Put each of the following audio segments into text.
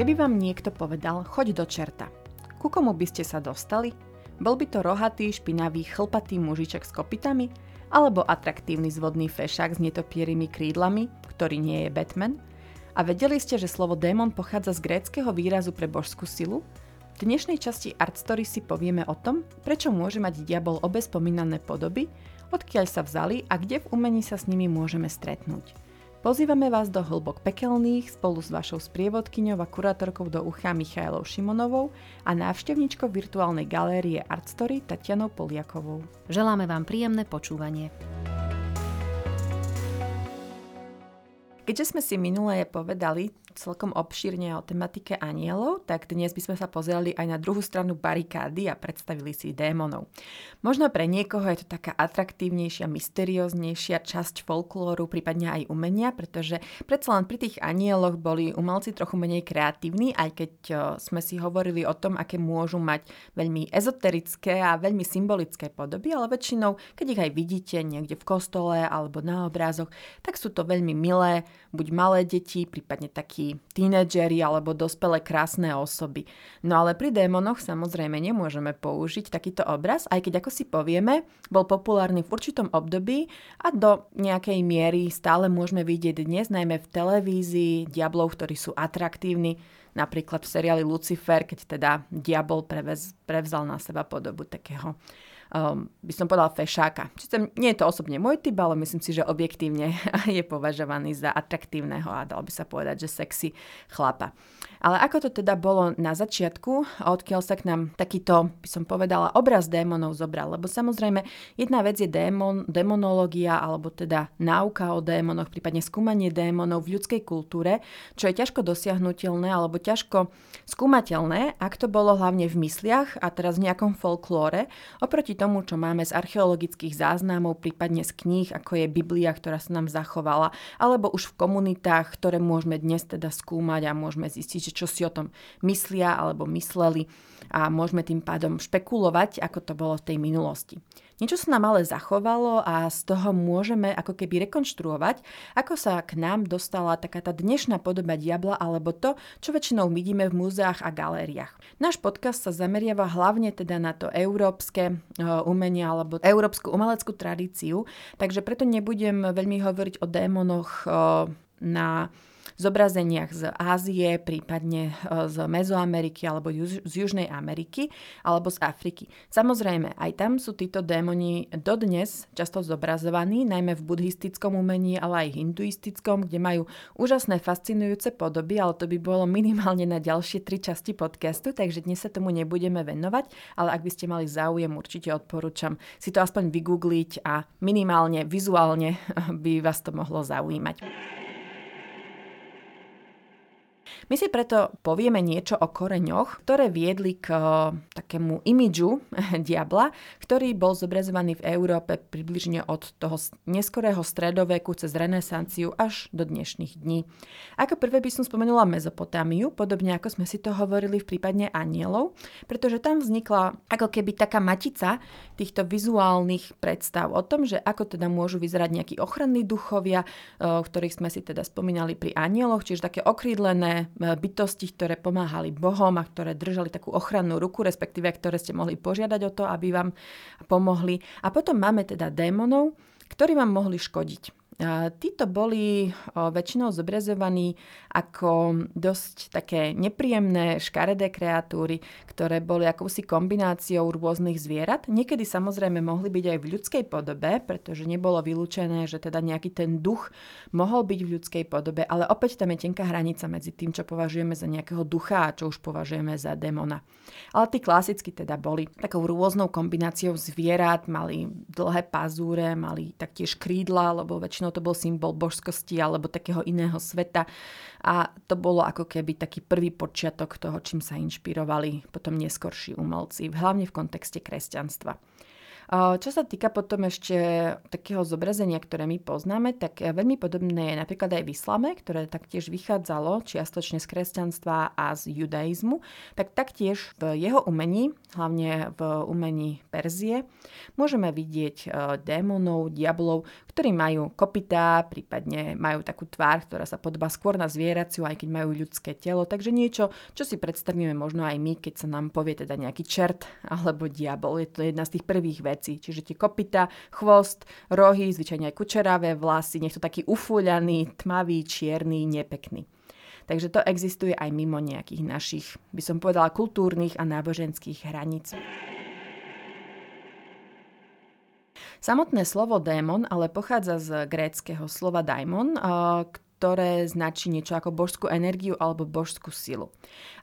Keby vám niekto povedal, choď do čerta, ku komu by ste sa dostali? Bol by to rohatý, špinavý, chlpatý mužiček s kopitami? Alebo atraktívny zvodný fešák s netopierými krídlami, ktorý nie je Batman? A vedeli ste, že slovo démon pochádza z gréckého výrazu pre božskú silu? V dnešnej časti Art Story si povieme o tom, prečo môže mať diabol obe spomínané podoby, odkiaľ sa vzali a kde v umení sa s nimi môžeme stretnúť. Pozývame vás do hĺbok pekelných spolu s vašou sprievodkyňou a kurátorkou do ucha Michailou Šimonovou a návštevničkou virtuálnej galérie Artstory Tatianou Poliakovou. Želáme vám príjemné počúvanie. Keďže sme si minulé povedali celkom obšírne o tematike anielov, tak dnes by sme sa pozerali aj na druhú stranu barikády a predstavili si démonov. Možno pre niekoho je to taká atraktívnejšia, mysterióznejšia časť folklóru, prípadne aj umenia, pretože predsa len pri tých anieloch boli umelci trochu menej kreatívni, aj keď sme si hovorili o tom, aké môžu mať veľmi ezoterické a veľmi symbolické podoby, ale väčšinou, keď ich aj vidíte niekde v kostole alebo na obrázoch, tak sú to veľmi milé, buď malé deti, prípadne takí takí tínedžeri alebo dospelé krásne osoby. No ale pri démonoch samozrejme nemôžeme použiť takýto obraz, aj keď ako si povieme, bol populárny v určitom období a do nejakej miery stále môžeme vidieť dnes, najmä v televízii, diablov, ktorí sú atraktívni, napríklad v seriáli Lucifer, keď teda diabol prevez, prevzal na seba podobu takého um, by som povedala fešáka. Čiže nie je to osobne môj typ, ale myslím si, že objektívne je považovaný za atraktívneho a dal by sa povedať, že sexy chlapa. Ale ako to teda bolo na začiatku odkiaľ sa k nám takýto, by som povedala, obraz démonov zobral? Lebo samozrejme, jedna vec je démon, demonológia, alebo teda náuka o démonoch, prípadne skúmanie démonov v ľudskej kultúre, čo je ťažko dosiahnutelné alebo ťažko skúmateľné, ak to bolo hlavne v mysliach a teraz v nejakom folklóre, oproti tomu, čo máme z archeologických záznamov, prípadne z kníh, ako je Biblia, ktorá sa nám zachovala, alebo už v komunitách, ktoré môžeme dnes teda skúmať a môžeme zistiť, čo si o tom myslia alebo mysleli a môžeme tým pádom špekulovať, ako to bolo v tej minulosti. Niečo sa nám ale zachovalo a z toho môžeme ako keby rekonštruovať, ako sa k nám dostala taká tá dnešná podoba diabla alebo to, čo väčšinou vidíme v múzeách a galériách. Náš podcast sa zameriava hlavne teda na to európske uh, umenie alebo európsku umeleckú tradíciu, takže preto nebudem veľmi hovoriť o démonoch uh, na zobrazeniach z Ázie, prípadne e, z Mezoameriky alebo z Južnej Ameriky alebo z Afriky. Samozrejme, aj tam sú títo démoni dodnes často zobrazovaní, najmä v buddhistickom umení, ale aj hinduistickom, kde majú úžasné, fascinujúce podoby, ale to by bolo minimálne na ďalšie tri časti podcastu, takže dnes sa tomu nebudeme venovať, ale ak by ste mali záujem, určite odporúčam si to aspoň vygoogliť a minimálne vizuálne by vás to mohlo zaujímať. My si preto povieme niečo o koreňoch, ktoré viedli k takému imidžu diabla, ktorý bol zobrazovaný v Európe približne od toho neskorého stredoveku cez renesanciu až do dnešných dní. Ako prvé by som spomenula Mezopotámiu, podobne ako sme si to hovorili v prípadne anielov, pretože tam vznikla ako keby taká matica týchto vizuálnych predstav o tom, že ako teda môžu vyzerať nejakí ochranní duchovia, o ktorých sme si teda spomínali pri anieloch, čiže také okrídlené bytosti, ktoré pomáhali Bohom a ktoré držali takú ochrannú ruku, respektíve ktoré ste mohli požiadať o to, aby vám pomohli. A potom máme teda démonov, ktorí vám mohli škodiť. Títo boli väčšinou zobrazovaní ako dosť také nepríjemné, škaredé kreatúry, ktoré boli akousi kombináciou rôznych zvierat. Niekedy samozrejme mohli byť aj v ľudskej podobe, pretože nebolo vylúčené, že teda nejaký ten duch mohol byť v ľudskej podobe, ale opäť tam je tenká hranica medzi tým, čo považujeme za nejakého ducha a čo už považujeme za démona. Ale tí klasicky teda boli takou rôznou kombináciou zvierat, mali dlhé pazúre, mali taktiež krídla, lebo väčšinou väčšinou to bol symbol božskosti alebo takého iného sveta a to bolo ako keby taký prvý počiatok toho, čím sa inšpirovali potom neskorší umelci, hlavne v kontexte kresťanstva. Čo sa týka potom ešte takého zobrazenia, ktoré my poznáme, tak veľmi podobné je napríklad aj v islame, ktoré taktiež vychádzalo čiastočne z kresťanstva a z judaizmu, tak taktiež v jeho umení, hlavne v umení Perzie, môžeme vidieť e, démonov, diablov, ktorí majú kopytá, prípadne majú takú tvár, ktorá sa podobá skôr na zvieraciu, aj keď majú ľudské telo. Takže niečo, čo si predstavíme možno aj my, keď sa nám povie teda nejaký čert alebo diabol. Je to jedna z tých prvých vecí. Čiže tie kopyta, chvost, rohy, zvyčajne aj kučeravé vlasy, nech to taký ufúľaný, tmavý, čierny, nepekný. Takže to existuje aj mimo nejakých našich, by som povedala, kultúrnych a náboženských hraníc. Samotné slovo démon ale pochádza z gréckého slova daimon, ktoré značí niečo ako božskú energiu alebo božskú silu.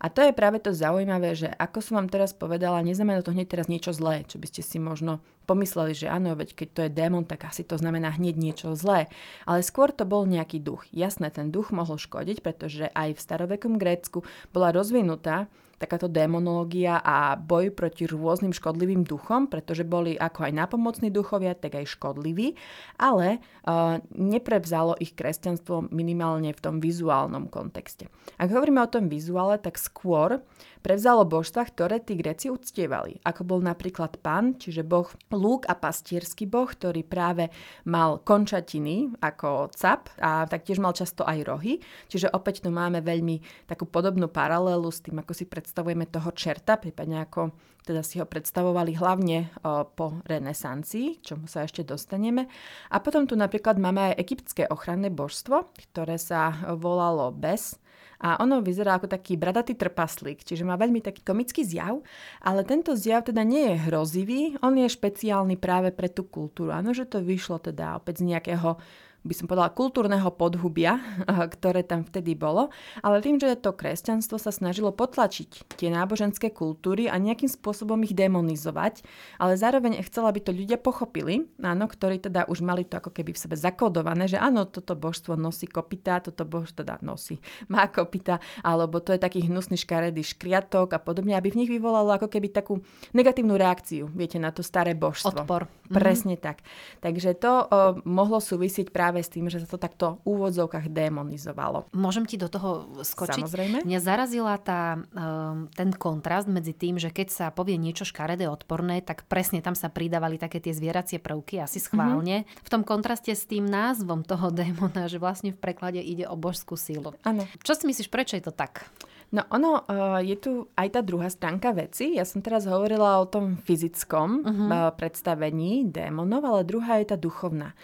A to je práve to zaujímavé, že ako som vám teraz povedala, neznamená to hneď teraz niečo zlé, čo by ste si možno pomysleli, že áno, veď keď to je démon, tak asi to znamená hneď niečo zlé. Ale skôr to bol nejaký duch. Jasné, ten duch mohol škodiť, pretože aj v starovekom Grécku bola rozvinutá takáto démonológia a boj proti rôznym škodlivým duchom, pretože boli ako aj napomocní duchovia, tak aj škodliví, ale uh, neprevzalo ich kresťanstvo minimálne v tom vizuálnom kontexte. Ak hovoríme o tom vizuále, tak skôr prevzalo božstva, ktoré tí Gréci uctievali, ako bol napríklad Pan, čiže boh lúk a pastierský boh, ktorý práve mal končatiny ako cap a taktiež mal často aj rohy, čiže opäť tu máme veľmi takú podobnú paralelu s tým, ako si predstavujeme toho čerta, prípadne ako teda si ho predstavovali hlavne o, po renesancii, čomu sa ešte dostaneme. A potom tu napríklad máme aj egyptské ochranné božstvo, ktoré sa volalo Bes, a ono vyzerá ako taký bradatý trpaslík, čiže má veľmi taký komický zjav, ale tento zjav teda nie je hrozivý, on je špeciálny práve pre tú kultúru. Áno, že to vyšlo teda opäť z nejakého by som povedala, kultúrneho podhubia, ktoré tam vtedy bolo, ale tým, že to kresťanstvo sa snažilo potlačiť tie náboženské kultúry a nejakým spôsobom ich demonizovať, ale zároveň chcela, aby to ľudia pochopili, áno, ktorí teda už mali to ako keby v sebe zakodované, že áno, toto božstvo nosí kopita, toto božstvo teda nosí, má kopita, alebo to je taký hnusný škaredý škriatok a podobne, aby v nich vyvolalo ako keby takú negatívnu reakciu, viete, na to staré božstvo. Odpor. Presne mm-hmm. tak. Takže to o, mohlo súvisieť práve práve s tým, že sa to takto v úvodzovkách demonizovalo. Môžem ti do toho skočiť? Samozrejme. Mňa zarazila tá, um, ten kontrast medzi tým, že keď sa povie niečo škaredé, odporné, tak presne tam sa pridávali také tie zvieracie prvky, asi schválne. Mm-hmm. V tom kontraste s tým názvom toho démona, že vlastne v preklade ide o božskú sílu. Áno. Čo si myslíš, prečo je to tak? No ono, uh, je tu aj tá druhá stránka veci. Ja som teraz hovorila o tom fyzickom uh-huh. uh, predstavení démonov, ale druhá je tá duchovná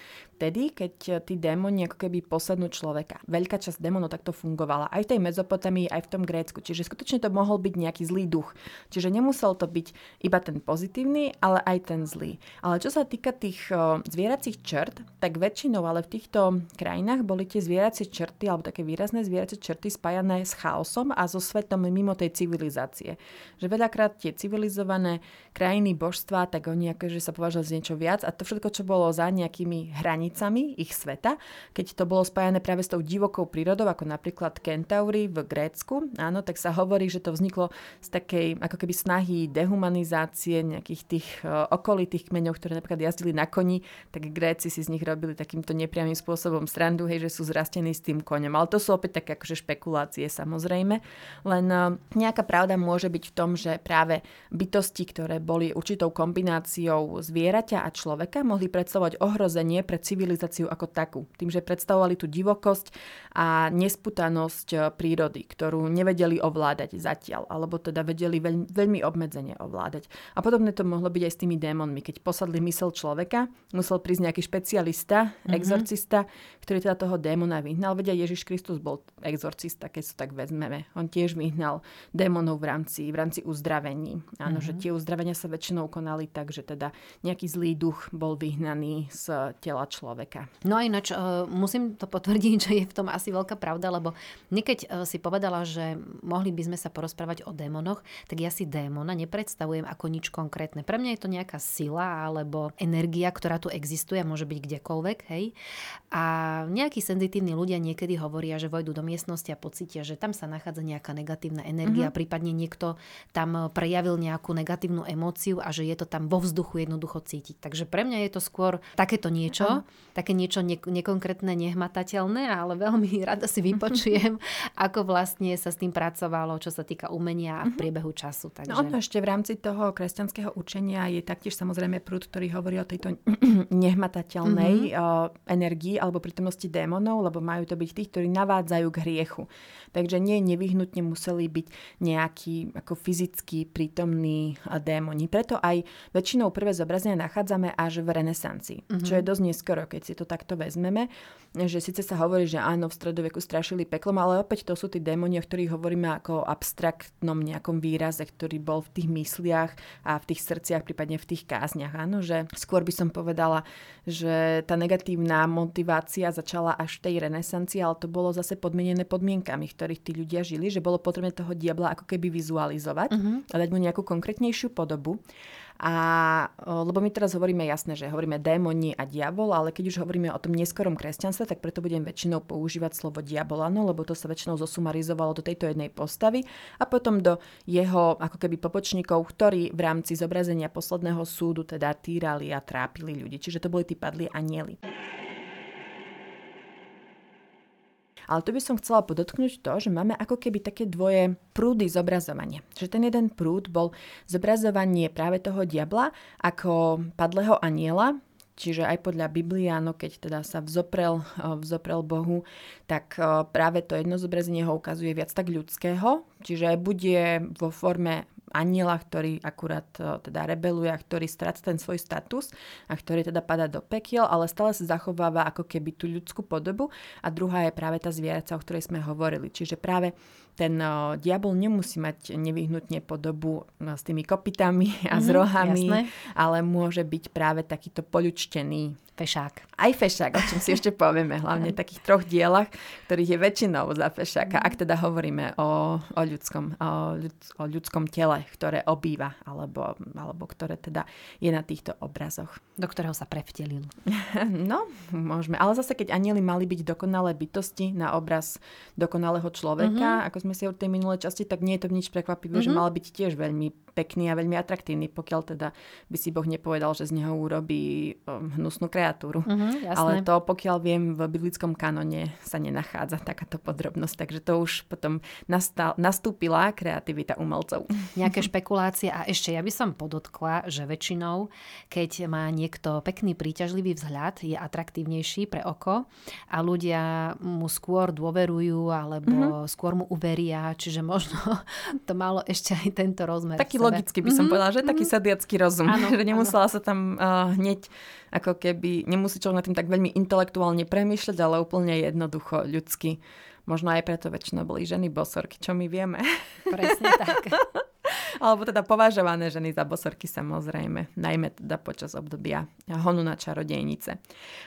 vtedy, keď eh, tí démoni ako keby posadnú človeka. Veľká časť démonov takto fungovala aj v tej Mezopotamii, aj v tom Grécku. Čiže skutočne to mohol byť nejaký zlý duch. Čiže nemusel to byť iba ten pozitívny, ale aj ten zlý. Ale čo sa týka tých o, eh, zvieracích črt, tak väčšinou ale v týchto krajinách boli tie zvieracie črty alebo také výrazné zvieracie črty spájané s chaosom a so svetom mimo tej civilizácie. Že veľakrát tie civilizované krajiny božstva, tak oni akože sa považovali za niečo viac a to všetko, čo bolo za nejakými hranicami hranicami ich sveta, keď to bolo spájane práve s tou divokou prírodou, ako napríklad Kentaury v Grécku, áno, tak sa hovorí, že to vzniklo z takej ako keby snahy dehumanizácie nejakých tých uh, okolitých kmeňov, ktoré napríklad jazdili na koni, tak Gréci si z nich robili takýmto nepriamým spôsobom srandu, hej, že sú zrastení s tým koňom. Ale to sú opäť také akože špekulácie samozrejme. Len uh, nejaká pravda môže byť v tom, že práve bytosti, ktoré boli určitou kombináciou zvieraťa a človeka, mohli predstavovať ohrozenie pre civilizáciu civilizáciu ako takú. Tým, že predstavovali tú divokosť a nesputanosť e, prírody, ktorú nevedeli ovládať zatiaľ, alebo teda vedeli veľmi, veľmi obmedzene ovládať. A podobne to mohlo byť aj s tými démonmi. Keď posadli mysel človeka, musel prísť nejaký špecialista, mm-hmm. exorcista, ktorý teda toho démona vyhnal. Vedia, Ježiš Kristus bol exorcista, keď sa tak vezmeme. On tiež vyhnal démonov v rámci, v rámci uzdravení. Áno, mm-hmm. že tie uzdravenia sa väčšinou konali tak, že teda nejaký zlý duch bol vyhnaný z tela človeka človeka. No a ináč uh, musím to potvrdiť, že je v tom asi veľká pravda, lebo niekedy uh, si povedala, že mohli by sme sa porozprávať o démonoch, tak ja si démona nepredstavujem ako nič konkrétne. Pre mňa je to nejaká sila alebo energia, ktorá tu existuje môže byť kdekoľvek, hej. A nejakí senzitívni ľudia niekedy hovoria, že vojdu do miestnosti a pocítia, že tam sa nachádza nejaká negatívna energia, mm-hmm. prípadne niekto tam prejavil nejakú negatívnu emóciu a že je to tam vo vzduchu jednoducho cítiť. Takže pre mňa je to skôr takéto niečo. Také niečo ne- nekonkrétne, nehmatateľné, ale veľmi rada si vypočujem, ako vlastne sa s tým pracovalo, čo sa týka umenia a v mhm. priebehu času. Takže... No ono ešte v rámci toho kresťanského učenia je taktiež samozrejme prúd, ktorý hovorí o tejto nehmatateľnej mm-hmm. energii alebo prítomnosti démonov, lebo majú to byť tí, ktorí navádzajú k hriechu. Takže nie nevyhnutne museli byť nejakí ako fyzicky prítomní démoni. Preto aj väčšinou prvé zobrazenia nachádzame až v renesancii, mm-hmm. čo je dosť neskoro, keď si to takto vezmeme, že síce sa hovorí, že áno, v stredoveku strašili peklom, ale opäť to sú tí démoni, o ktorých hovoríme ako o abstraktnom nejakom výraze, ktorý bol v tých mysliach a v tých srdciach, prípadne v tých kázniach. Áno, že skôr by som povedala, že tá negatívna motivácia začala až v tej renesancii, ale to bolo zase podmienené podmienkami, ktorých tí ľudia žili, že bolo potrebné toho diabla ako keby vizualizovať uh-huh. a dať mu nejakú konkrétnejšiu podobu. A, lebo my teraz hovoríme jasné, že hovoríme démoni a diabol, ale keď už hovoríme o tom neskorom kresťanstve, tak preto budem väčšinou používať slovo diabolano, lebo to sa väčšinou zosumarizovalo do tejto jednej postavy a potom do jeho ako keby popočníkov, ktorí v rámci zobrazenia posledného súdu teda týrali a trápili ľudí. Čiže to boli tí padli anieli. Ale tu by som chcela podotknúť to, že máme ako keby také dvoje prúdy zobrazovania. Že ten jeden prúd bol zobrazovanie práve toho diabla ako padlého aniela, Čiže aj podľa Biblie, áno, keď teda sa vzoprel, vzoprel Bohu, tak práve to jedno zobrazenie ho ukazuje viac tak ľudského, čiže bude vo forme aniela, ktorý akurát e, teda rebeluje a ktorý stráca ten svoj status a ktorý teda padá do pekiel, ale stále sa zachováva ako keby tú ľudskú podobu a druhá je práve tá zvieraca, o ktorej sme hovorili. Čiže práve ten uh, diabol nemusí mať nevyhnutne podobu no, s tými kopitami a mm-hmm, s rohami, jasné. ale môže byť práve takýto poľučtený Fešák. Aj fešák, o čom si ešte povieme, hlavne v takých troch dielach, ktorých je väčšinou za fešáka, ak teda hovoríme o, o, ľudskom, o, ľud, o ľudskom tele, ktoré obýva, alebo, alebo ktoré teda je na týchto obrazoch. Do ktorého sa prevtelil. No, môžeme. Ale zase, keď anieli mali byť dokonalé bytosti na obraz dokonalého človeka, mm-hmm. ako sme si od tej minulej časti, tak nie je to nič prekvapivé, mm-hmm. že mal byť tiež veľmi pekný a veľmi atraktívny, pokiaľ teda by si Boh nepovedal, že z neho urobí um, hnusnú kreatúru. Mm-hmm, Ale to, pokiaľ viem, v biblickom kanone sa nenachádza takáto podrobnosť, takže to už potom nastal, nastúpila kreativita umelcov. Nejaké špekulácie a ešte ja by som podotkla, že väčšinou, keď má niekto pekný, príťažlivý vzhľad, je atraktívnejší pre oko a ľudia mu skôr dôverujú alebo mm-hmm. skôr mu uveria, čiže možno to malo ešte aj tento rozmer. Taký logicky by som mm-hmm. povedala, že mm-hmm. taký sadiacký rozum. Ano, že nemusela ano. sa tam uh, hneď ako keby, nemusí človek nad tým tak veľmi intelektuálne premýšľať, ale úplne jednoducho, ľudsky. Možno aj preto väčšinou boli ženy bosorky, čo my vieme. Presne tak. Alebo teda považované ženy za bosorky samozrejme, najmä teda počas obdobia honu na čarodejnice.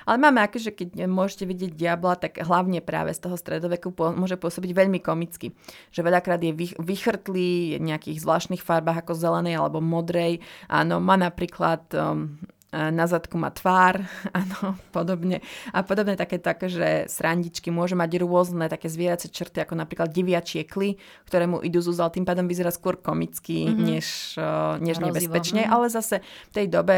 Ale máme akože keď môžete vidieť diabla, tak hlavne práve z toho stredoveku môže pôsobiť veľmi komicky. Že veľakrát je vychrtlý v nejakých zvláštnych farbách ako zelenej alebo modrej. Áno, má napríklad um, na zadku má tvár, áno, podobne. A podobne také, také, že srandičky môže mať rôzne také zvieracie črty, ako napríklad diviačie kly, ktoré mu idú zúzal, tým pádom vyzerá skôr komicky, mm-hmm. než, než nebezpečne. Mm-hmm. Ale zase v tej dobe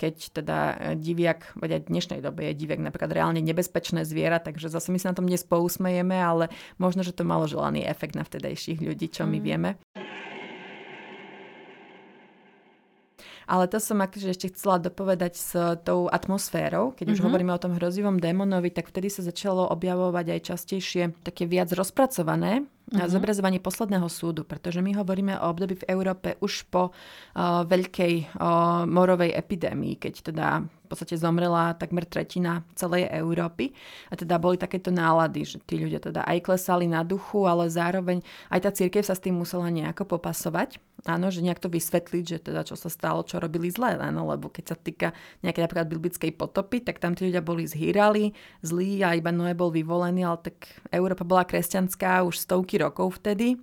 keď teda diviak, veď v dnešnej dobe je diviak napríklad reálne nebezpečné zviera, takže zase my sa na tom dnes pousmejeme, ale možno, že to malo želaný efekt na vtedajších ľudí, čo my mm. vieme. Ale to som akože ešte chcela dopovedať s tou atmosférou. Keď mm-hmm. už mhm. hovoríme o tom hrozivom démonovi, tak vtedy sa začalo objavovať aj častejšie také viac rozpracované mm-hmm. zobrazovanie posledného súdu, pretože my hovoríme o období v Európe už po uh, veľkej uh, morovej epidémii, keď teda v podstate zomrela takmer tretina celej Európy. A teda boli takéto nálady, že tí ľudia teda aj klesali na duchu, ale zároveň aj tá církev sa s tým musela nejako popasovať. Áno, že nejak to vysvetliť, že teda čo sa stalo, čo robili zle, áno, lebo keď sa týka nejakej napríklad biblickej potopy, tak tam tí ľudia boli zhýrali, zlí a iba Noé bol vyvolený, ale tak Európa bola kresťanská už stovky rokov vtedy,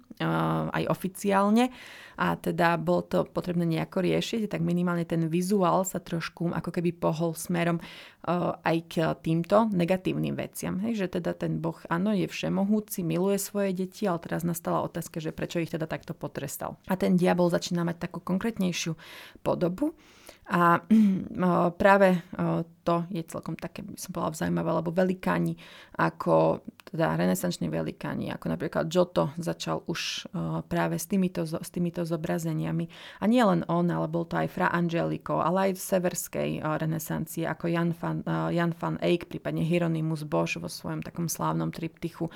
aj oficiálne. A teda bolo to potrebné nejako riešiť, tak minimálne ten vizuál sa trošku ako keby pohol smerom uh, aj k týmto negatívnym veciam. Hej, že teda ten Boh, áno, je všemohúci, miluje svoje deti, ale teraz nastala otázka, že prečo ich teda takto potrestal. A ten diabol začína mať takú konkrétnejšiu podobu. A práve to je celkom také, by som povedala, zaujímavé, lebo velikáni ako teda renesanční velikáni, ako napríklad Giotto začal už práve s týmito, s týmito zobrazeniami. A nie len on, ale bol to aj Fra Angelico, ale aj v severskej renesancii, ako Jan van, Jan van Eyck, prípadne Hieronymus Bosch vo svojom takom slávnom triptychu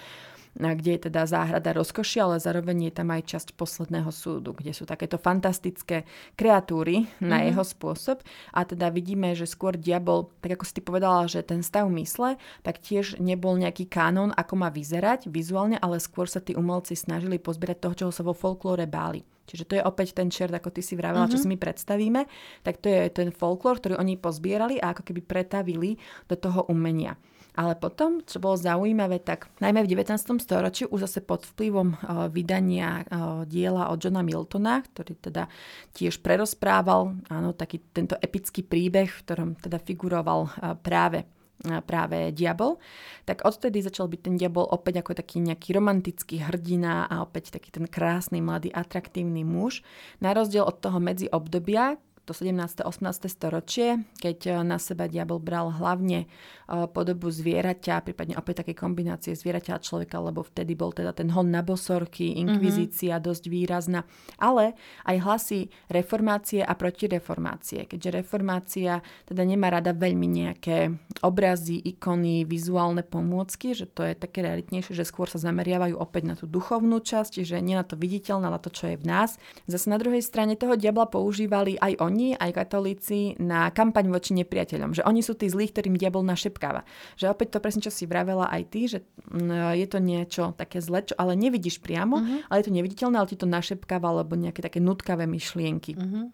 kde je teda záhrada rozkoši, ale zároveň je tam aj časť posledného súdu, kde sú takéto fantastické kreatúry na mm-hmm. jeho spôsob. A teda vidíme, že skôr diabol, tak ako si ty povedala, že ten stav mysle, tak tiež nebol nejaký kanón, ako má vyzerať vizuálne, ale skôr sa tí umelci snažili pozbierať toho, čoho sa vo folklóre báli. Čiže to je opäť ten čert, ako ty si vravela, mm-hmm. čo mhm. si my predstavíme, tak to je ten folklór, ktorý oni pozbierali a ako keby pretavili do toho umenia. Ale potom, čo bolo zaujímavé, tak najmä v 19. storočí už zase pod vplyvom uh, vydania uh, diela od Johna Miltona, ktorý teda tiež prerozprával áno, taký tento epický príbeh, v ktorom teda figuroval uh, práve práve diabol, tak odtedy začal byť ten diabol opäť ako taký nejaký romantický hrdina a opäť taký ten krásny, mladý, atraktívny muž. Na rozdiel od toho medzi obdobia, to 17. 18. storočie, keď eh, na seba diabol bral hlavne eh, podobu zvieraťa, prípadne opäť také kombinácie zvieraťa a človeka, lebo vtedy bol teda ten hon na bosorky, inkvizícia mm-hmm. dosť výrazná, ale aj hlasy reformácie a protireformácie, keďže reformácia teda nemá rada veľmi nejaké obrazy, ikony, vizuálne pomôcky, že to je také realitnejšie, že skôr sa zameriavajú opäť na tú duchovnú časť, že nie na to viditeľné, na to, čo je v nás. Zase na druhej strane toho diabla používali aj oni oni, aj katolíci, na kampaň voči nepriateľom. Že oni sú tí zlí, ktorým diabol našepkáva. Že opäť to presne, čo si vravela aj ty, že mm, je to niečo také zle, čo ale nevidíš priamo, uh-huh. ale je to neviditeľné, ale ti to našepkáva, alebo nejaké také nutkavé myšlienky. Uh-huh.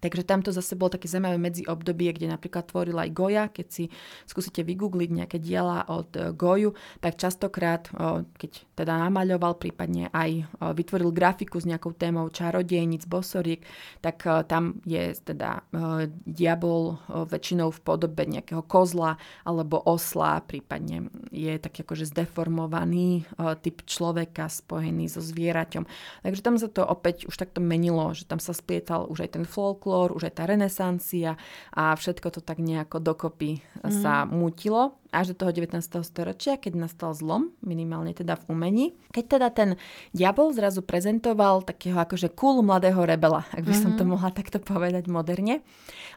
Takže tamto zase bolo také zaujímavé medzi obdobie, kde napríklad tvoril aj Goja. Keď si skúsite vygoogliť nejaké diela od e, Goju, tak častokrát, keď teda namaľoval, prípadne aj vytvoril grafiku s nejakou témou čarodejnic, bosoriek, tak tam je teda diabol väčšinou v podobe nejakého kozla alebo osla, prípadne je taký akože zdeformovaný typ človeka spojený so zvieraťom. Takže tam sa to opäť už takto menilo, že tam sa splietal už aj ten folklór, folklór, už aj tá renesancia a všetko to tak nejako dokopy mm. sa mutilo až do toho 19. storočia, keď nastal zlom, minimálne teda v umení. Keď teda ten diabol zrazu prezentoval takého akože cool mladého rebela, ak by som to mhm. mohla takto povedať moderne.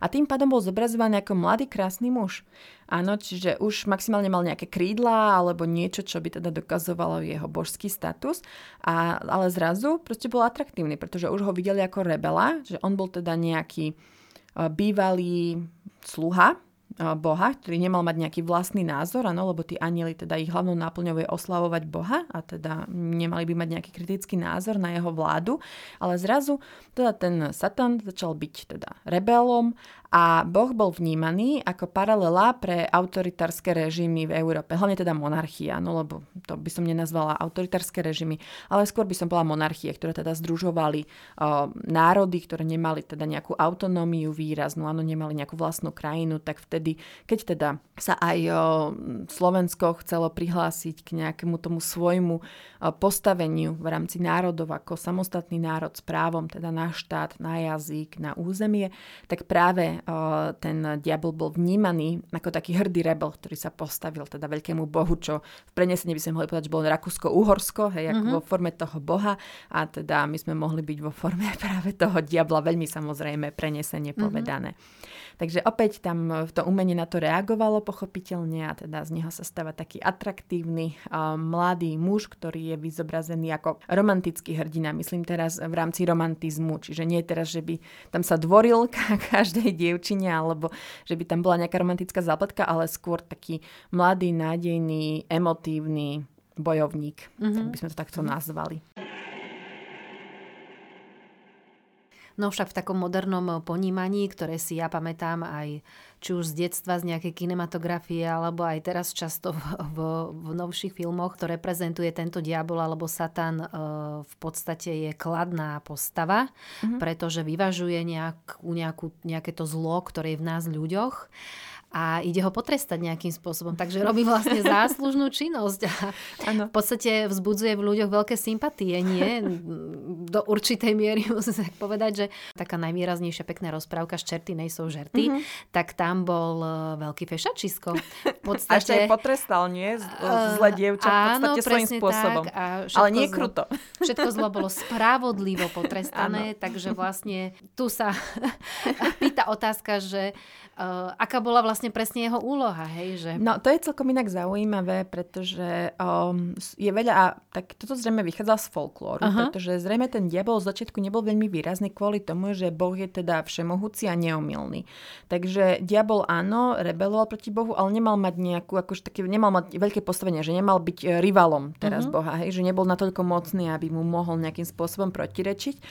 A tým pádom bol zobrazovaný ako mladý krásny muž. Áno, čiže už maximálne mal nejaké krídla alebo niečo, čo by teda dokazovalo jeho božský status. A, ale zrazu proste bol atraktívny, pretože už ho videli ako rebela, že on bol teda nejaký bývalý sluha Boha, ktorý nemal mať nejaký vlastný názor, ano, lebo tí anieli, teda ich hlavnou náplňou je oslavovať Boha a teda nemali by mať nejaký kritický názor na jeho vládu, ale zrazu teda ten Satan začal byť teda rebelom a Boh bol vnímaný ako paralela pre autoritárske režimy v Európe. Hlavne teda monarchia, no lebo to by som nenazvala autoritárske režimy, ale skôr by som bola monarchie, ktoré teda združovali o, národy, ktoré nemali teda nejakú autonómiu výraznú, áno, nemali nejakú vlastnú krajinu, tak vtedy, keď teda sa aj o, Slovensko chcelo prihlásiť k nejakému tomu svojmu o, postaveniu v rámci národov ako samostatný národ s právom teda na štát, na jazyk, na územie, tak práve ten diabol bol vnímaný ako taký hrdý rebel, ktorý sa postavil teda veľkému bohu, čo v prenesení by sme mohli povedať, že bolo Rakúsko-Uhorsko, hej, ako mm-hmm. vo forme toho boha a teda my sme mohli byť vo forme práve toho diabla, veľmi samozrejme prenesenie mm-hmm. povedané. Takže opäť tam to umenie na to reagovalo pochopiteľne a teda z neho sa stáva taký atraktívny uh, mladý muž, ktorý je vyzobrazený ako romantický hrdina. Myslím teraz v rámci romantizmu, čiže nie teraz, že by tam sa dvoril každej dievčine alebo že by tam bola nejaká romantická zápletka, ale skôr taký mladý, nádejný, emotívny bojovník, mm-hmm. by sme to takto nazvali. No však v takom modernom ponímaní, ktoré si ja pamätám aj či už z detstva, z nejakej kinematografie, alebo aj teraz často v, v, v novších filmoch, ktoré prezentuje tento diabol alebo satan e, v podstate je kladná postava, mm-hmm. pretože vyvažuje nejakú, nejakú, nejaké to zlo, ktoré je v nás ľuďoch a ide ho potrestať nejakým spôsobom. Takže robí vlastne záslužnú činnosť a ano. v podstate vzbudzuje v ľuďoch veľké sympatie, nie? Do určitej miery musím sa povedať, že taká najvýraznejšia pekná rozprávka z Čerty nejsou žerty, mm-hmm. tak tam bol e, veľký fešačisko. V podstate... A ešte aj potrestal, nie? Zle dievča v podstate svojím spôsobom. Tak, a Ale nie zlo, kruto. Všetko zlo bolo spravodlivo potrestané, ano. takže vlastne tu sa pýta otázka, že uh, aká bola vlastne presne jeho úloha, hej? Že... No, to je celkom inak zaujímavé, pretože um, je veľa, a tak toto zrejme vychádza z folklóru, uh-huh. pretože zrejme ten diabol z začiatku nebol veľmi výrazný kvôli tomu, že Boh je teda všemohúci a neomilný. Takže diabol áno, rebeloval proti Bohu, ale nemal mať nejakú, akože také, nemal mať veľké postavenie, že nemal byť e, rivalom teraz uh-huh. Boha, hej? že nebol natoľko mocný, aby mu mohol nejakým spôsobom protirečiť.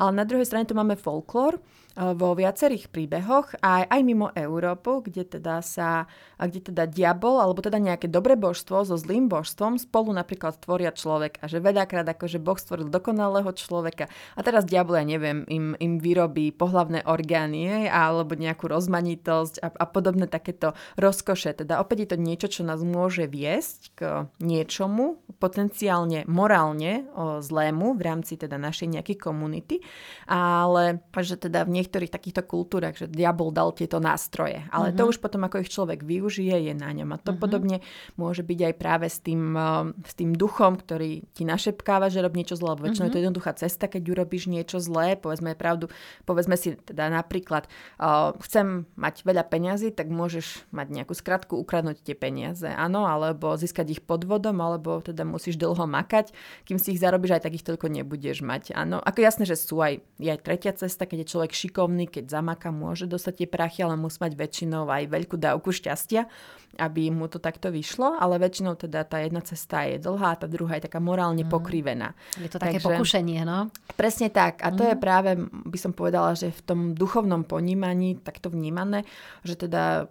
Ale na druhej strane tu máme folklór, vo viacerých príbehoch, aj, aj mimo Európu, kde teda sa, kde teda diabol, alebo teda nejaké dobré božstvo so zlým božstvom spolu napríklad tvoria človek a že veľakrát akože Boh stvoril dokonalého človeka a teraz diabol, ja neviem, im, im vyrobí pohlavné orgány alebo nejakú rozmanitosť a, a podobné takéto rozkoše. Teda opäť je to niečo, čo nás môže viesť k niečomu potenciálne morálne o, zlému v rámci teda našej nejakej komunity, ale že teda v niektorých takýchto kultúrach, že diabol dal tieto nástroje. Ale uh-huh. to mhm. už potom, ako ich človek využije, je na ňom. A to uh-huh. podobne môže byť aj práve s tým, uh, s tým duchom, ktorý ti našepkáva, že robí niečo zlé. Lebo väčšinou uh-huh. je to mhm. jednoduchá cesta, keď urobíš niečo zlé. Povedzme pravdu, povedzme si teda napríklad, uh, chcem mať veľa peňazí, tak môžeš mať nejakú skratku, ukradnúť tie peniaze. Áno, alebo získať ich podvodom, alebo teda musíš dlho makať, kým si ich zarobíš, aj tak ich toľko nebudeš mať. Áno, ako jasné, že sú aj, je aj tretia cesta, keď je človek šik šikovný, keď zamaka, môže dostať tie prachy, ale musí mať väčšinou aj veľkú dávku šťastia, aby mu to takto vyšlo, ale väčšinou teda tá jedna cesta je dlhá, tá druhá je taká morálne mm. pokrivená. Je to také Takže, pokušenie, no? Presne tak. A to mm. je práve, by som povedala, že v tom duchovnom ponímaní takto vnímané, že teda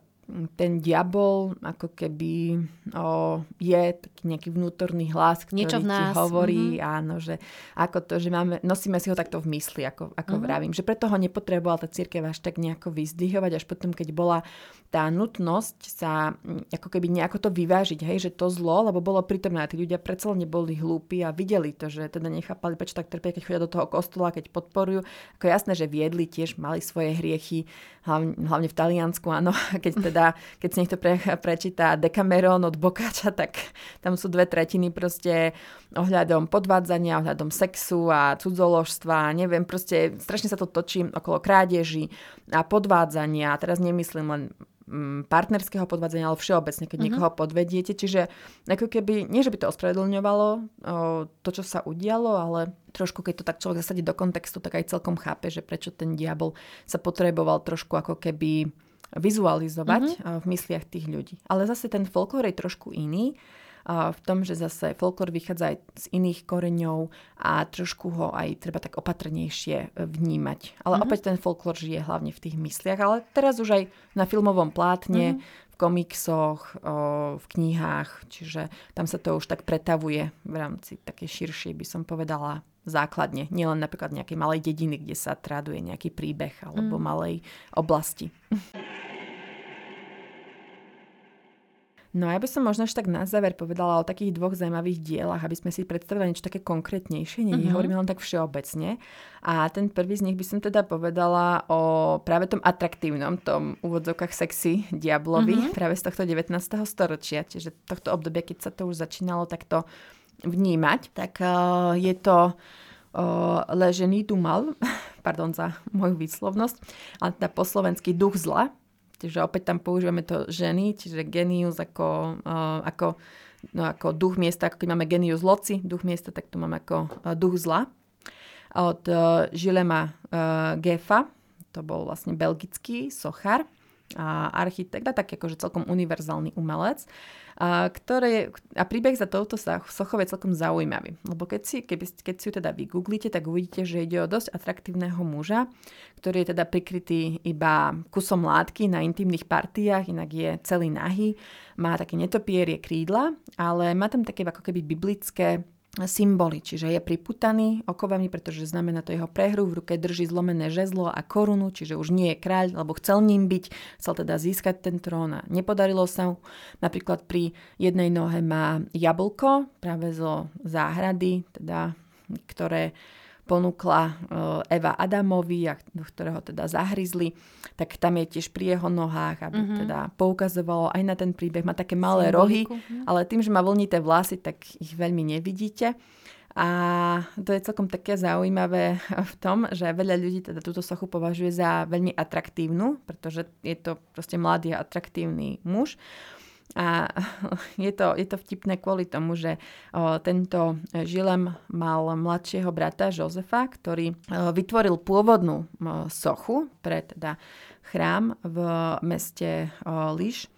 ten diabol ako keby o, je taký nejaký vnútorný hlas, ktorý Niečo v nás. ti hovorí, mm-hmm. áno, že ako to, že máme, nosíme si ho takto v mysli, ako, ako mm-hmm. vravím. Že preto ho nepotrebovala tá církev až tak nejako vyzdvihovať, až potom, keď bola tá nutnosť sa ako keby nejako to vyvážiť, hej, že to zlo, lebo bolo prítomné a tí ľudia predsa neboli hlúpi a videli to, že teda nechápali, prečo tak trpia, keď chodia do toho kostola, keď podporujú. Ako jasné, že viedli tiež, mali svoje hriechy, hlavne, hlavne v Taliansku, áno, keď teda, keď si niekto pre, prečíta Decameron od Bokáča, tak tam sú dve tretiny proste ohľadom podvádzania, ohľadom sexu a cudzoložstva, neviem, proste strašne sa to točí okolo krádeží a podvádzania. A teraz nemyslím len mm, partnerského podvádzania, ale všeobecne, keď uh-huh. niekoho podvediete. Čiže ako keby, nie že by to ospravedlňovalo o, to, čo sa udialo, ale trošku, keď to tak človek zasadí do kontextu, tak aj celkom chápe, že prečo ten diabol sa potreboval trošku ako keby vizualizovať uh-huh. v mysliach tých ľudí. Ale zase ten folklór je trošku iný v tom, že zase folklór vychádza aj z iných koreňov a trošku ho aj treba tak opatrnejšie e, vnímať. Ale uh-huh. opäť ten folklór žije hlavne v tých mysliach, ale teraz už aj na filmovom plátne, uh-huh. v komiksoch, v knihách, čiže tam sa to už tak pretavuje v rámci také širšie, by som povedala, základne. Nielen napríklad nejakej malej dediny, kde sa traduje nejaký príbeh alebo mm. malej oblasti. No ja by som možno až tak na záver povedala o takých dvoch zaujímavých dielach, aby sme si predstavili niečo také konkrétnejšie, nie uh-huh. hovoríme len tak všeobecne. A ten prvý z nich by som teda povedala o práve tom atraktívnom, tom úvodzovkách sexy diablovi, uh-huh. práve z tohto 19. storočia, čiže tohto obdobia, keď sa to už začínalo takto vnímať, tak uh, je to uh, ležený dumal, pardon za moju výslovnosť, ale teda po slovensky duch zla, Čiže opäť tam používame to ženy, čiže genius ako, uh, ako, no ako duch miesta, ako keď máme genius loci, duch miesta, tak tu máme ako duch zla. Od Žilema Gefa, to bol vlastne belgický sochár, a architekt a tak akože celkom univerzálny umelec. A, ktoré, a príbeh za touto sochou je celkom zaujímavý. Lebo keď si, keby, keď si ju teda vygooglite, tak uvidíte, že ide o dosť atraktívneho muža, ktorý je teda prikrytý iba kusom látky na intimných partiách, inak je celý nahý, má také netopierie krídla, ale má tam také ako keby biblické symboly, čiže je priputaný okovami, pretože znamená to jeho prehru, v ruke drží zlomené žezlo a korunu, čiže už nie je kráľ, lebo chcel ním byť, chcel teda získať ten trón a nepodarilo sa mu. Napríklad pri jednej nohe má jablko práve zo záhrady, teda, ktoré ponúkla e, Eva Adamovi, ktorého teda zahryzli, tak tam je tiež pri jeho nohách, aby mm-hmm. teda poukazovalo aj na ten príbeh. Má také malé Symboliku. rohy, mhm. ale tým, že má vlnité vlasy, tak ich veľmi nevidíte. A to je celkom také zaujímavé v tom, že veľa ľudí teda túto sochu považuje za veľmi atraktívnu, pretože je to proste mladý a atraktívny muž. A je to, je to vtipné kvôli tomu, že tento Žilem mal mladšieho brata Jozefa, ktorý vytvoril pôvodnú sochu pre teda chrám v meste Liš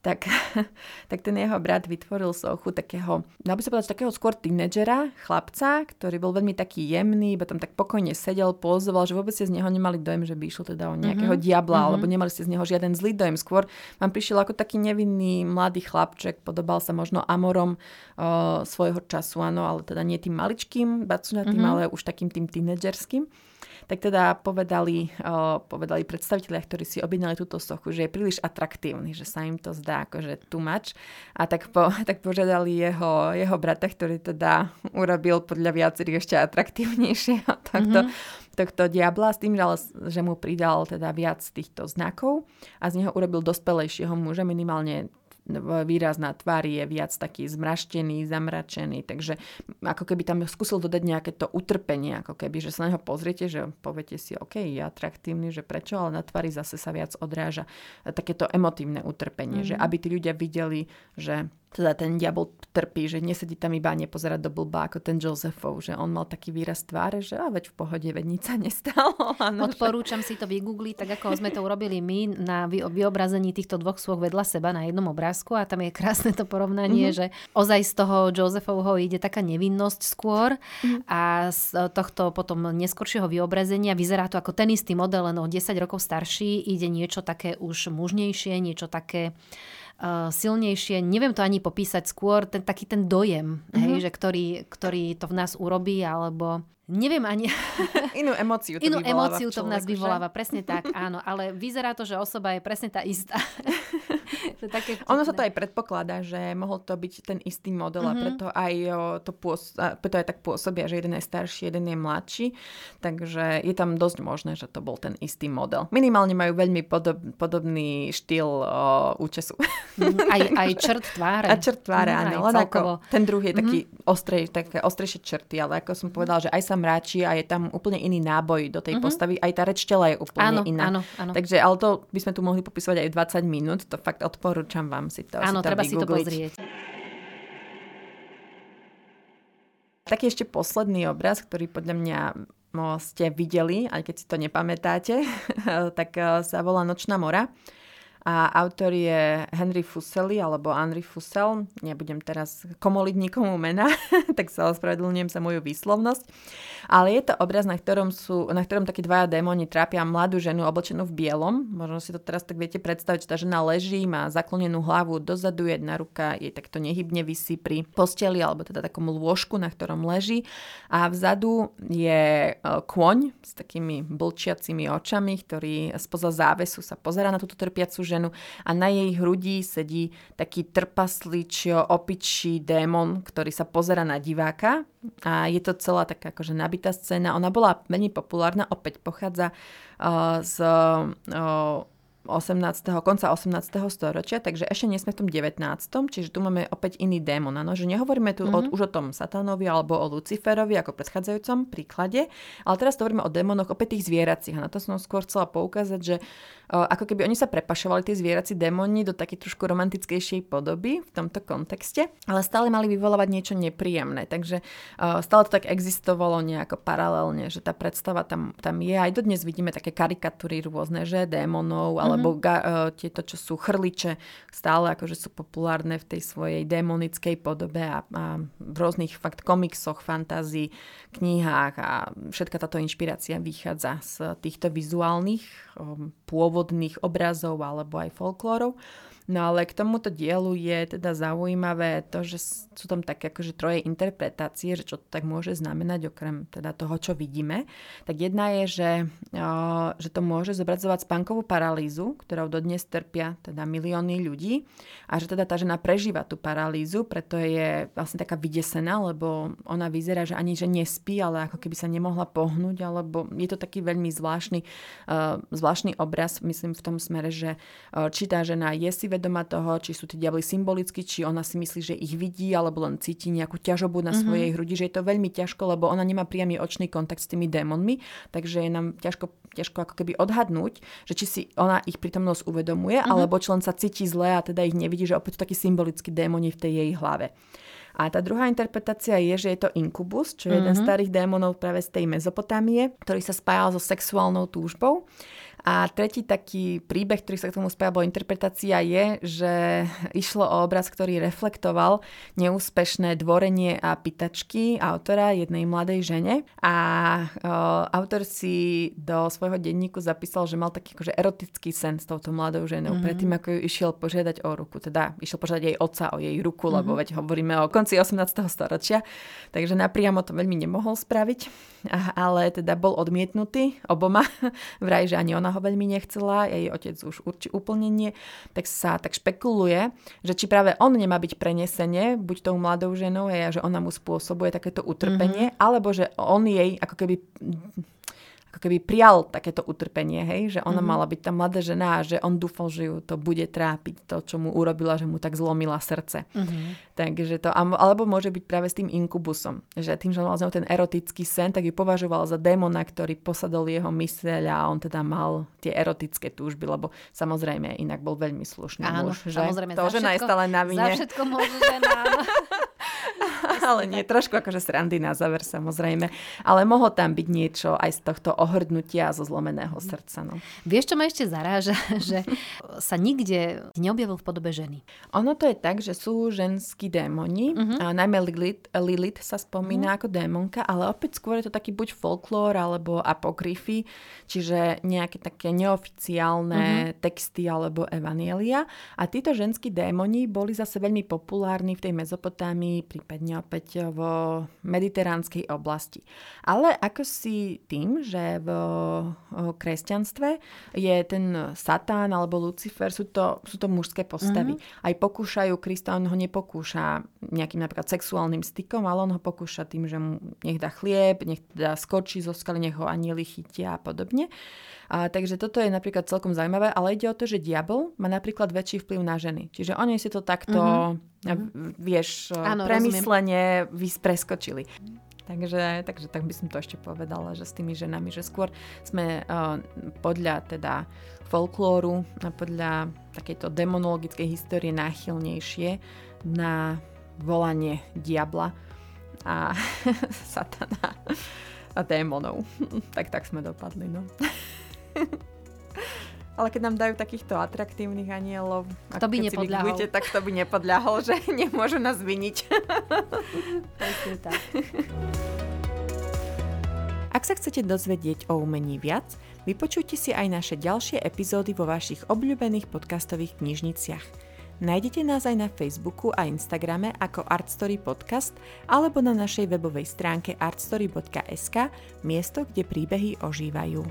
tak, tak ten jeho brat vytvoril sochu takého, dá by sa povedať, takého skôr tínedžera, chlapca, ktorý bol veľmi taký jemný, iba tam tak pokojne sedel, pozoval, že vôbec ste z neho nemali dojem, že by išlo teda o nejakého mm-hmm. diabla, mm-hmm. alebo nemali ste z neho žiaden zlý dojem. Skôr vám prišiel ako taký nevinný mladý chlapček, podobal sa možno Amorom o, svojho času, áno, ale teda nie tým maličkým, bacunatým, mm-hmm. ale už takým tým tínedžerským tak teda povedali, uh, povedali predstavitelia, ktorí si objednali túto sochu, že je príliš atraktívny, že sa im to zdá akože too much. A tak, po, tak požiadali jeho, jeho brata, ktorý teda urobil podľa viacerých ešte atraktívnejšieho tohto, mm-hmm. tohto diabla s tým, že, ale, že mu pridal teda viac týchto znakov a z neho urobil dospelejšieho muža, minimálne výraz na tvári je viac taký zmraštený, zamračený, takže ako keby tam skúsil dodať nejaké to utrpenie, ako keby, že sa na neho pozriete, že poviete si, OK, je atraktívny, že prečo, ale na tvári zase sa viac odráža takéto emotívne utrpenie, mm-hmm. že aby tí ľudia videli, že teda ten diabol trpí, že nesedí tam iba a nepozerať do blba ako ten Josephov, že on mal taký výraz tváre, že a veď v pohode, veď nič sa nestalo. Ano, Odporúčam že... si to vygoogliť, tak ako sme to urobili my na vyobrazení týchto dvoch svoch vedľa seba na jednom obrázku a tam je krásne to porovnanie, mm-hmm. že ozaj z toho Josephovho ide taká nevinnosť skôr mm-hmm. a z tohto potom neskoršieho vyobrazenia vyzerá to ako ten istý model, len o 10 rokov starší, ide niečo také už mužnejšie, niečo také uh, silnejšie, neviem to ani popísať skôr, ten taký ten dojem, mm-hmm. hej, že ktorý, ktorý to v nás urobí, alebo neviem ani... Inú emóciu to Inú emóciu to v nás vyvoláva, presne tak, áno, ale vyzerá to, že osoba je presne tá istá. to také ono sa to aj predpokladá, že mohol to byť ten istý model mm-hmm. a mhm. preto aj, to pôs- preto aj tak pôsobia, že jeden je starší, jeden je mladší, takže je tam dosť možné, že to bol ten istý model. Minimálne majú veľmi podob- podobný štýl o, účesu. Mm, aj, aj črt tváre. A črt tváre, mm, áno. Len ako ten druhý je taký mm-hmm. ostrej, také ostrejšie črty, ale ako som povedala, že aj sa mráči a je tam úplne iný náboj do tej mm-hmm. postavy. Aj tá reč tela je úplne áno, iná. Áno, áno. Takže, ale to by sme tu mohli popísať aj 20 minút. To fakt odporúčam vám si to Áno, si treba si to pozrieť. Taký ešte posledný obraz, ktorý podľa mňa ste videli, aj keď si to nepamätáte, tak eh, sa volá Nočná mora a autor je Henry Fuseli alebo Henry Fusel. Nebudem teraz komoliť nikomu mena, tak sa ospravedlňujem za moju výslovnosť. Ale je to obraz, na ktorom, sú, na ktorom takí dvaja démoni trápia mladú ženu oblečenú v bielom. Možno si to teraz tak viete predstaviť, že tá žena leží, má zaklonenú hlavu dozadu, jedna ruka jej takto nehybne vysí pri posteli alebo teda takom lôžku, na ktorom leží. A vzadu je e, kôň s takými blčiacimi očami, ktorý spoza závesu sa pozera na túto trpiacu ženu a na jej hrudi sedí taký trpaslič, opičí démon, ktorý sa pozera na diváka a je to celá taká akože nabitá scéna. Ona bola menej populárna, opäť pochádza uh, z uh, 18. konca 18. storočia, takže ešte nie sme v tom 19. Čiže tu máme opäť iný démon. Ano? Že nehovoríme tu mm-hmm. od, už o tom satánovi alebo o Luciferovi ako predchádzajúcom príklade, ale teraz to hovoríme o démonoch opäť tých zvieracích. A na to som skôr chcela poukázať, že uh, ako keby oni sa prepašovali tie zvierací démoni do takej trošku romantickejšej podoby v tomto kontexte, ale stále mali vyvolávať niečo nepríjemné. Takže uh, stále to tak existovalo nejako paralelne, že tá predstava tam, tam je. Aj dodnes vidíme také karikatúry rôzne, že démonov, alebo ga, uh, tieto, čo sú chrliče, stále akože sú populárne v tej svojej démonickej podobe a, a v rôznych fakt komiksoch, fantázii, knihách a všetka táto inšpirácia vychádza z týchto vizuálnych um, pôvodných obrazov alebo aj folklórov. No ale k tomuto dielu je teda zaujímavé to, že sú tam také akože troje interpretácie, že čo to tak môže znamenať okrem teda toho, čo vidíme. Tak jedna je, že, že to môže zobrazovať spánkovú paralýzu, ktorou dodnes trpia teda milióny ľudí a že teda tá žena prežíva tú paralýzu, preto je vlastne taká vydesená, lebo ona vyzerá, že ani že nespí, ale ako keby sa nemohla pohnúť, alebo je to taký veľmi zvláštny, zvláštny obraz, myslím v tom smere, že či tá žena je si vedomá toho, či sú tie diably symbolicky, či ona si myslí, že ich vidí, alebo len cíti nejakú ťažobu na mm-hmm. svojej hrudi, že je to veľmi ťažko, lebo ona nemá priamy očný kontakt s tými démonmi, takže je nám ťažko, ťažko ako keby odhadnúť, že či si ona ich prítomnosť uvedomuje, mm-hmm. alebo či len sa cíti zle a teda ich nevidí, že opäť taký symbolický démoni v tej jej hlave. A tá druhá interpretácia je, že je to inkubus, čo je mm-hmm. jeden z starých démonov práve z tej Mezopotámie, ktorý sa spájal so sexuálnou túžbou. A tretí taký príbeh, ktorý sa k tomu spája, alebo interpretácia je, že išlo o obraz, ktorý reflektoval neúspešné dvorenie a pitačky autora jednej mladej žene. A o, autor si do svojho denníku zapísal, že mal taký akože erotický sen s touto mladou ženou, mm-hmm. predtým ako ju išiel požiadať o ruku. Teda išiel požiadať jej otca o jej ruku, mm-hmm. lebo veď hovoríme o konci 18. storočia. Takže napriamo to veľmi nemohol spraviť, ale teda bol odmietnutý oboma. Vraj, že ani ona ho veľmi nechcela, jej otec už určí úplne nie, tak sa tak špekuluje, že či práve on nemá byť prenesenie, buď tou mladou ženou, je, že ona mu spôsobuje takéto utrpenie, mm-hmm. alebo že on jej ako keby ako keby prijal takéto utrpenie, hej, že ona mm-hmm. mala byť tá mladá žena a že on dúfal, že ju to bude trápiť, to, čo mu urobila, že mu tak zlomila srdce. Mm-hmm. Takže to, alebo môže byť práve s tým inkubusom, že tým, že on mal ten erotický sen, tak ju považoval za démona, ktorý posadol jeho myseľ a on teda mal tie erotické túžby, lebo samozrejme inak bol veľmi slušný Áno, muž. Že? samozrejme. To, žena je stále na vine. Za všetko môže žena, ale nie, trošku akože srandy na záver samozrejme. Ale mohlo tam byť niečo aj z tohto ohrdnutia a zo zlomeného srdca. No. Vieš, čo ma ešte zaráža? že sa nikde neobjavil v podobe ženy. Ono to je tak, že sú ženskí démoni, uh-huh. a najmä Lilith, Lilith sa spomína uh-huh. ako démonka, ale opäť skôr je to taký buď folklór alebo apokryfy, čiže nejaké také neoficiálne uh-huh. texty alebo evanielia. A títo ženskí démoni boli zase veľmi populárni v tej Mezopotámii, prípadne opäť vo mediteránskej oblasti. Ale ako si tým, že v kresťanstve je ten Satán alebo Lucifer, sú to, sú to mužské postavy. Mm-hmm. Aj pokúšajú, Krista on ho nepokúša nejakým napríklad sexuálnym stykom, ale on ho pokúša tým, že mu nech dá chlieb, nech dá skočí zo skaly, nech ho anieli chytia a podobne. A, takže toto je napríklad celkom zaujímavé, ale ide o to, že diabol má napríklad väčší vplyv na ženy. Čiže oni si to takto, mm-hmm. vieš, Áno, premyslenie vyspreskočili. Takže, takže tak by som to ešte povedala, že s tými ženami, že skôr sme uh, podľa teda folklóru a podľa takejto demonologickej histórie náchylnejšie na volanie diabla a satana a démonov. tak tak sme dopadli, no. Ale keď nám dajú takýchto atraktívnych anielov, to by nepodľahol. Vygujete, tak to by nepodľahol, že nemôžu nás viniť. tak. Ak sa chcete dozvedieť o umení viac, vypočujte si aj naše ďalšie epizódy vo vašich obľúbených podcastových knižniciach. Nájdete nás aj na Facebooku a Instagrame ako Artstory Podcast alebo na našej webovej stránke artstory.sk, miesto, kde príbehy ožívajú.